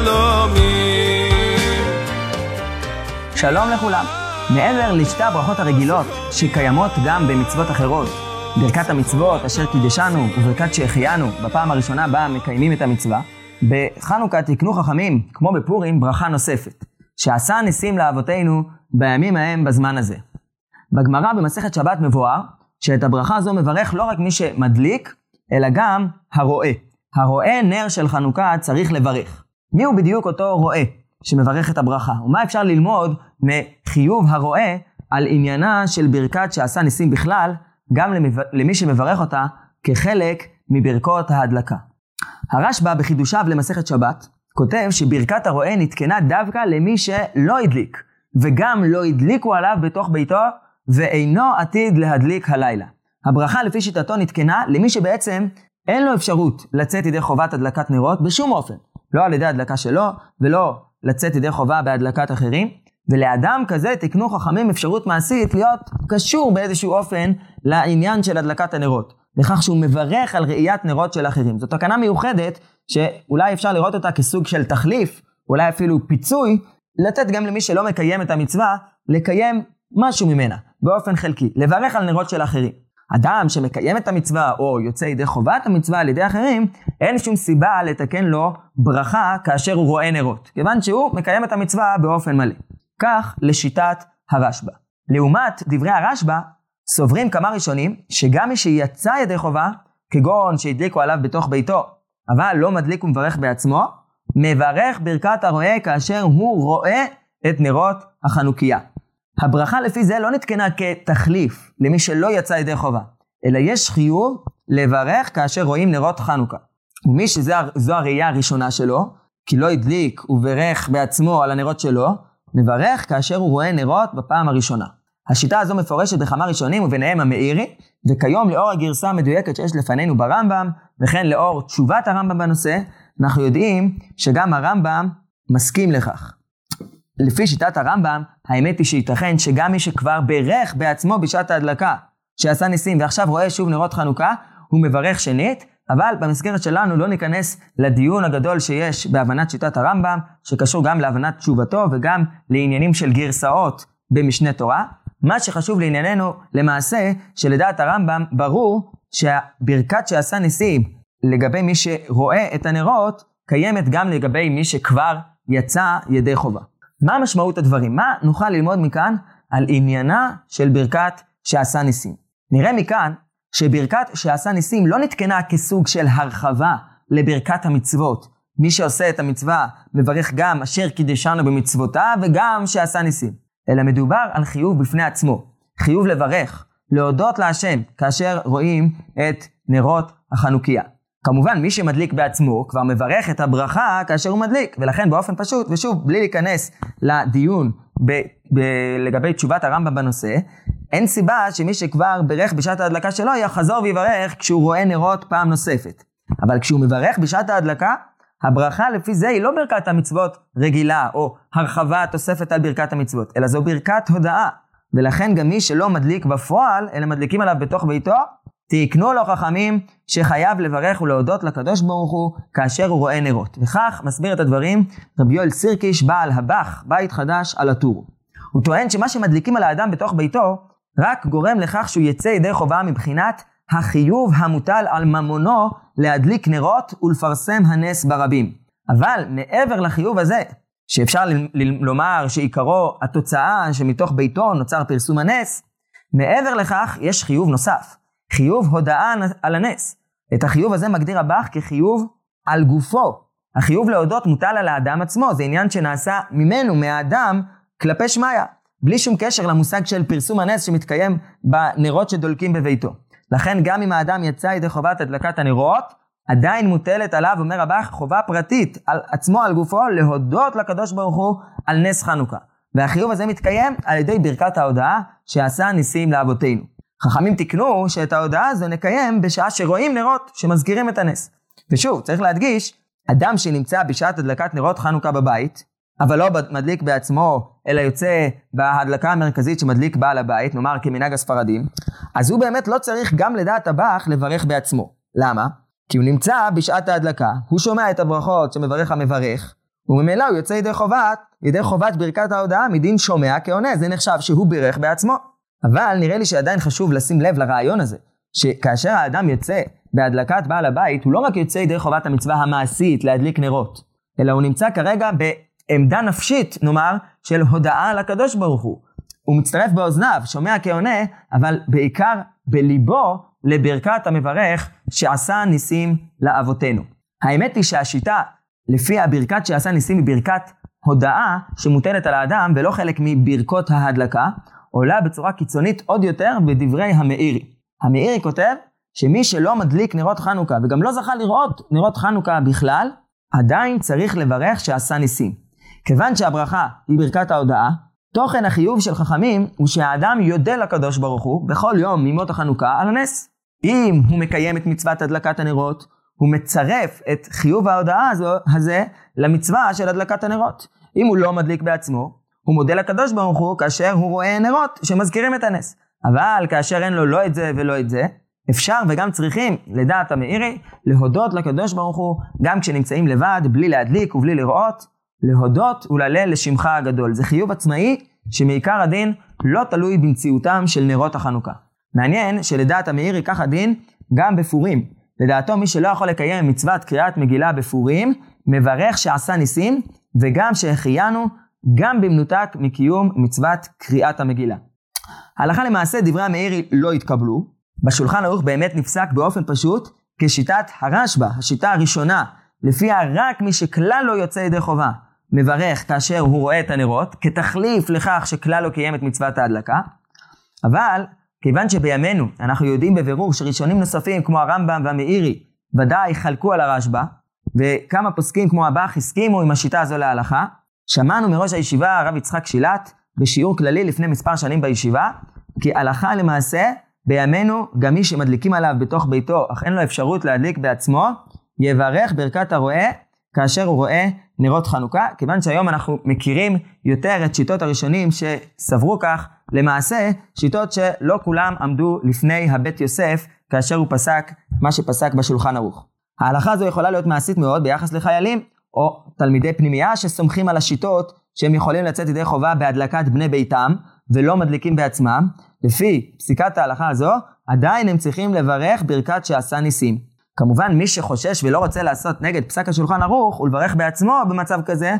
לא שלום לכולם. מעבר לשתי הברכות הרגילות שקיימות גם במצוות אחרות, ברכת המצוות אשר קידשנו וברכת שהחיינו בפעם הראשונה בה מקיימים את המצווה, בחנוכה תקנו חכמים, כמו בפורים, ברכה נוספת, שעשה ניסים לאבותינו בימים ההם בזמן הזה. בגמרא במסכת שבת מבואר שאת הברכה הזו מברך לא רק מי שמדליק, אלא גם הרואה. הרואה נר של חנוכה צריך לברך. מי הוא בדיוק אותו רואה שמברך את הברכה? ומה אפשר ללמוד מחיוב הרואה על עניינה של ברכת שעשה ניסים בכלל, גם למי שמברך אותה כחלק מברכות ההדלקה. הרשב"א בחידושיו למסכת שבת כותב שברכת הרועה נתקנה דווקא למי שלא הדליק, וגם לא הדליקו עליו בתוך ביתו, ואינו עתיד להדליק הלילה. הברכה לפי שיטתו נתקנה למי שבעצם אין לו אפשרות לצאת ידי חובת הדלקת נרות בשום אופן. לא על ידי הדלקה שלו, ולא לצאת ידי חובה בהדלקת אחרים. ולאדם כזה תקנו חכמים אפשרות מעשית להיות קשור באיזשהו אופן לעניין של הדלקת הנרות. לכך שהוא מברך על ראיית נרות של אחרים. זו תקנה מיוחדת שאולי אפשר לראות אותה כסוג של תחליף, אולי אפילו פיצוי, לתת גם למי שלא מקיים את המצווה, לקיים משהו ממנה, באופן חלקי, לברך על נרות של אחרים. אדם שמקיים את המצווה או יוצא ידי חובת המצווה על ידי אחרים, אין שום סיבה לתקן לו ברכה כאשר הוא רואה נרות, כיוון שהוא מקיים את המצווה באופן מלא. כך לשיטת הרשב"א. לעומת דברי הרשב"א, סוברים כמה ראשונים שגם מי שיצא ידי חובה, כגון שהדליקו עליו בתוך ביתו, אבל לא מדליק ומברך בעצמו, מברך ברכת הרועה כאשר הוא רואה את נרות החנוכיה. הברכה לפי זה לא נתקנה כתחליף למי שלא יצא ידי חובה, אלא יש חיוב לברך כאשר רואים נרות חנוכה. ומי שזו הראייה הראשונה שלו, כי לא הדליק וברך בעצמו על הנרות שלו, מברך כאשר הוא רואה נרות בפעם הראשונה. השיטה הזו מפורשת בכמה ראשונים וביניהם המאירי, וכיום לאור הגרסה המדויקת שיש לפנינו ברמב"ם, וכן לאור תשובת הרמב"ם בנושא, אנחנו יודעים שגם הרמב"ם מסכים לכך. לפי שיטת הרמב"ם, האמת היא שייתכן שגם מי שכבר בירך בעצמו בשעת ההדלקה, שעשה ניסים ועכשיו רואה שוב נרות חנוכה, הוא מברך שנית, אבל במסגרת שלנו לא ניכנס לדיון הגדול שיש בהבנת שיטת הרמב"ם, שקשור גם להבנת תשובתו וגם לעניינים של גרסאות במשנה תורה. מה שחשוב לענייננו, למעשה, שלדעת הרמב"ם, ברור שהברכת שעשה ניסים לגבי מי שרואה את הנרות, קיימת גם לגבי מי שכבר יצא ידי חובה. מה משמעות הדברים? מה נוכל ללמוד מכאן על עניינה של ברכת שעשה ניסים? נראה מכאן שברכת שעשה ניסים לא נתקנה כסוג של הרחבה לברכת המצוות. מי שעושה את המצווה מברך גם אשר קידשנו במצוותיו וגם שעשה ניסים. אלא מדובר על חיוב בפני עצמו. חיוב לברך, להודות להשם, כאשר רואים את נרות החנוכיה. כמובן, מי שמדליק בעצמו כבר מברך את הברכה כאשר הוא מדליק, ולכן באופן פשוט, ושוב, בלי להיכנס לדיון ב- ב- לגבי תשובת הרמב"ם בנושא, אין סיבה שמי שכבר בירך בשעת ההדלקה שלו יחזור ויברך כשהוא רואה נרות פעם נוספת. אבל כשהוא מברך בשעת ההדלקה, הברכה לפי זה היא לא ברכת המצוות רגילה, או הרחבה תוספת על ברכת המצוות, אלא זו ברכת הודאה. ולכן גם מי שלא מדליק בפועל, אלא מדליקים עליו בתוך ביתו, תקנו לו חכמים שחייב לברך ולהודות לקדוש ברוך הוא כאשר הוא רואה נרות. וכך מסביר את הדברים רבי יואל סירקיש, בעל הבח, בית חדש על הטור. הוא טוען שמה שמדליקים על האדם בתוך ביתו, רק גורם לכך שהוא יצא ידי חובה מבחינת החיוב המוטל על ממונו להדליק נרות ולפרסם הנס ברבים. אבל מעבר לחיוב הזה, שאפשר לומר שעיקרו התוצאה שמתוך ביתו נוצר פרסום הנס, מעבר לכך יש חיוב נוסף, חיוב הודאה על הנס. את החיוב הזה מגדיר הבח כחיוב על גופו. החיוב להודות מוטל על האדם עצמו, זה עניין שנעשה ממנו, מהאדם, כלפי שמיא, בלי שום קשר למושג של פרסום הנס שמתקיים בנרות שדולקים בביתו. לכן גם אם האדם יצא ידי חובת הדלקת הנרות, עדיין מוטלת עליו, אומר הבח, חובה פרטית על עצמו, על גופו, להודות לקדוש ברוך הוא על נס חנוכה. והחיוב הזה מתקיים על ידי ברכת ההודעה שעשה ניסים לאבותינו. חכמים תיקנו שאת ההודעה הזו נקיים בשעה שרואים נרות שמזכירים את הנס. ושוב, צריך להדגיש, אדם שנמצא בשעת הדלקת נרות חנוכה בבית, אבל לא מדליק בעצמו, אלא יוצא בהדלקה המרכזית שמדליק בעל הבית, נאמר כמנהג הספרדים, אז הוא באמת לא צריך גם לדעת טבח לברך בעצמו. למה? כי הוא נמצא בשעת ההדלקה, הוא שומע את הברכות שמברך המברך, וממילא הוא יוצא ידי חובת, ידי חובת ברכת ההודעה מדין שומע כעונה, זה נחשב שהוא בירך בעצמו. אבל נראה לי שעדיין חשוב לשים לב לרעיון הזה, שכאשר האדם יוצא בהדלקת בעל הבית, הוא לא רק יוצא ידי חובת המצווה המעשית להדליק נרות, אלא הוא נמצא כרגע בעמדה נפשית, נאמר, של הודאה לקדוש ברוך הוא. הוא מצטרף באוזניו, שומע כעונה, אבל בעיקר בליבו לברכת המברך שעשה ניסים לאבותינו. האמת היא שהשיטה לפי הברכת שעשה ניסים היא ברכת הודאה שמוטלת על האדם ולא חלק מברכות ההדלקה, עולה בצורה קיצונית עוד יותר בדברי המאירי. המאירי כותב שמי שלא מדליק נרות חנוכה וגם לא זכה לראות נרות חנוכה בכלל, עדיין צריך לברך שעשה ניסים. כיוון שהברכה היא ברכת ההודאה, תוכן החיוב של חכמים הוא שהאדם יודה לקדוש ברוך הוא בכל יום מימות החנוכה על הנס. אם הוא מקיים את מצוות הדלקת הנרות, הוא מצרף את חיוב ההודעה הזו, הזה למצווה של הדלקת הנרות. אם הוא לא מדליק בעצמו, הוא מודה לקדוש ברוך הוא כאשר הוא רואה נרות שמזכירים את הנס. אבל כאשר אין לו לא את זה ולא את זה, אפשר וגם צריכים, לדעת המאירי, להודות לקדוש ברוך הוא, גם כשנמצאים לבד, בלי להדליק ובלי לראות, להודות ולהלל לשמך הגדול. זה חיוב עצמאי שמעיקר הדין לא תלוי במציאותם של נרות החנוכה. מעניין שלדעת המאירי כך הדין גם בפורים. לדעתו מי שלא יכול לקיים מצוות קריאת מגילה בפורים, מברך שעשה ניסים, וגם שהחיינו, גם במנותק מקיום מצוות קריאת המגילה. הלכה למעשה דברי המאירי לא התקבלו. בשולחן ערוך באמת נפסק באופן פשוט כשיטת הרשב"א, השיטה הראשונה, לפיה רק מי שכלל לא יוצא ידי חובה, מברך כאשר הוא רואה את הנרות, כתחליף לכך שכלל לא קיים את מצוות ההדלקה. אבל כיוון שבימינו אנחנו יודעים בבירור שראשונים נוספים כמו הרמב"ם והמאירי ודאי חלקו על הרשב"א, וכמה פוסקים כמו הבאך הסכימו עם השיטה הזו להלכה, שמענו מראש הישיבה הרב יצחק שילת בשיעור כללי לפני מספר שנים בישיבה, כי הלכה למעשה בימינו גם מי שמדליקים עליו בתוך ביתו אך אין לו אפשרות להדליק בעצמו, יברך ברכת הרועה כאשר הוא רואה נרות חנוכה, כיוון שהיום אנחנו מכירים יותר את שיטות הראשונים שסברו כך, למעשה שיטות שלא כולם עמדו לפני הבית יוסף כאשר הוא פסק מה שפסק בשולחן ערוך. ההלכה הזו יכולה להיות מעשית מאוד ביחס לחיילים או תלמידי פנימייה שסומכים על השיטות שהם יכולים לצאת ידי חובה בהדלקת בני ביתם ולא מדליקים בעצמם. לפי פסיקת ההלכה הזו, עדיין הם צריכים לברך ברכת שעשה ניסים. כמובן, מי שחושש ולא רוצה לעשות נגד פסק השולחן ערוך ולברך בעצמו במצב כזה,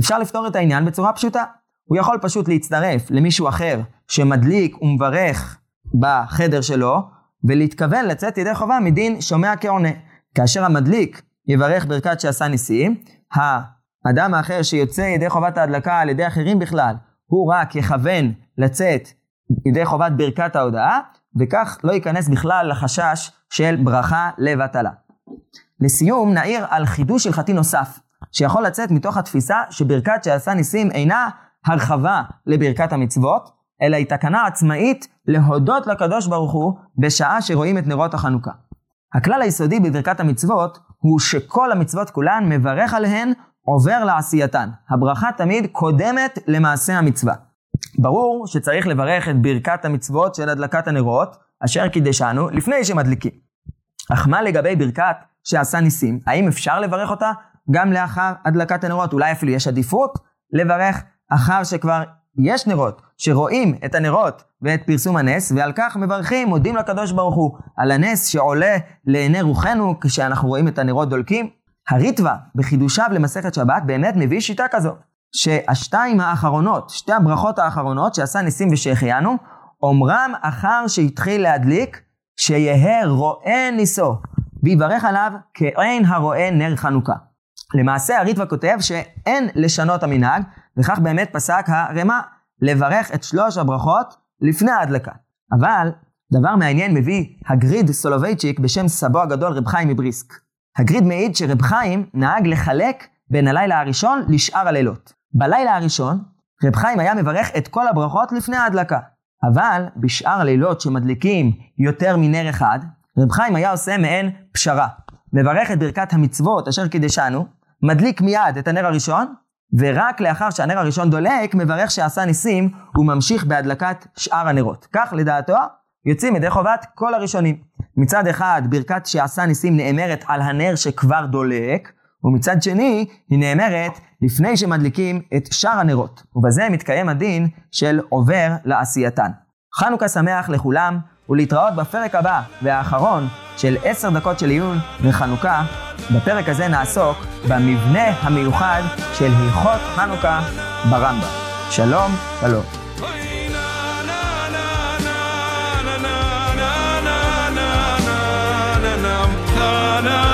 אפשר לפתור את העניין בצורה פשוטה. הוא יכול פשוט להצטרף למישהו אחר שמדליק ומברך בחדר שלו, ולהתכוון לצאת ידי חובה מדין שומע כעונה. כאשר המדליק יברך ברכת שעשה ניסים, האדם האחר שיוצא ידי חובת ההדלקה על ידי אחרים בכלל, הוא רק יכוון לצאת ידי חובת ברכת ההודעה, וכך לא ייכנס בכלל לחשש של ברכה לבטלה. לסיום, נעיר על חידוש הלכתי נוסף, שיכול לצאת מתוך התפיסה שברכת שעשה ניסים אינה הרחבה לברכת המצוות, אלא היא תקנה עצמאית להודות לקדוש ברוך הוא בשעה שרואים את נרות החנוכה. הכלל היסודי בברכת המצוות הוא שכל המצוות כולן מברך עליהן עובר לעשייתן. הברכה תמיד קודמת למעשה המצווה. ברור שצריך לברך את ברכת המצוות של הדלקת הנרות, אשר קידשנו לפני שמדליקים. אך מה לגבי ברכת שעשה ניסים? האם אפשר לברך אותה גם לאחר הדלקת הנרות? אולי אפילו יש עדיפות לברך אחר שכבר יש נרות, שרואים את הנרות ואת פרסום הנס, ועל כך מברכים, מודים לקדוש ברוך הוא על הנס שעולה לעיני רוחנו כשאנחנו רואים את הנרות דולקים. הריטווה בחידושיו למסכת שבת באמת מביא שיטה כזו, שהשתיים האחרונות, שתי הברכות האחרונות שעשה ניסים ושהחיינו, אומרם אחר שהתחיל להדליק, שיהא רואה ניסו, ויברך עליו כעין הרואה נר חנוכה. למעשה הריטווה כותב שאין לשנות המנהג, וכך באמת פסק הרמ"א, לברך את שלוש הברכות לפני ההדלקה. אבל דבר מעניין מביא הגריד סולובייצ'יק בשם סבו הגדול רב חיים מבריסק. הגריד מעיד שרב חיים נהג לחלק בין הלילה הראשון לשאר הלילות. בלילה הראשון, רב חיים היה מברך את כל הברכות לפני ההדלקה. אבל בשאר הלילות שמדליקים יותר מנר אחד, רב חיים היה עושה מעין פשרה. מברך את ברכת המצוות אשר קידשנו, מדליק מיד את הנר הראשון, ורק לאחר שהנר הראשון דולק, מברך שעשה ניסים, וממשיך בהדלקת שאר הנרות. כך לדעתו, יוצאים ידי חובת כל הראשונים. מצד אחד, ברכת שעשה ניסים נאמרת על הנר שכבר דולק, ומצד שני, היא נאמרת לפני שמדליקים את שאר הנרות. ובזה מתקיים הדין של עובר לעשייתן. חנוכה שמח לכולם, ולהתראות בפרק הבא והאחרון של עשר דקות של עיון וחנוכה. בפרק הזה נעסוק במבנה המיוחד של הלכות חנוכה ברמב"ם. שלום, שלום. na na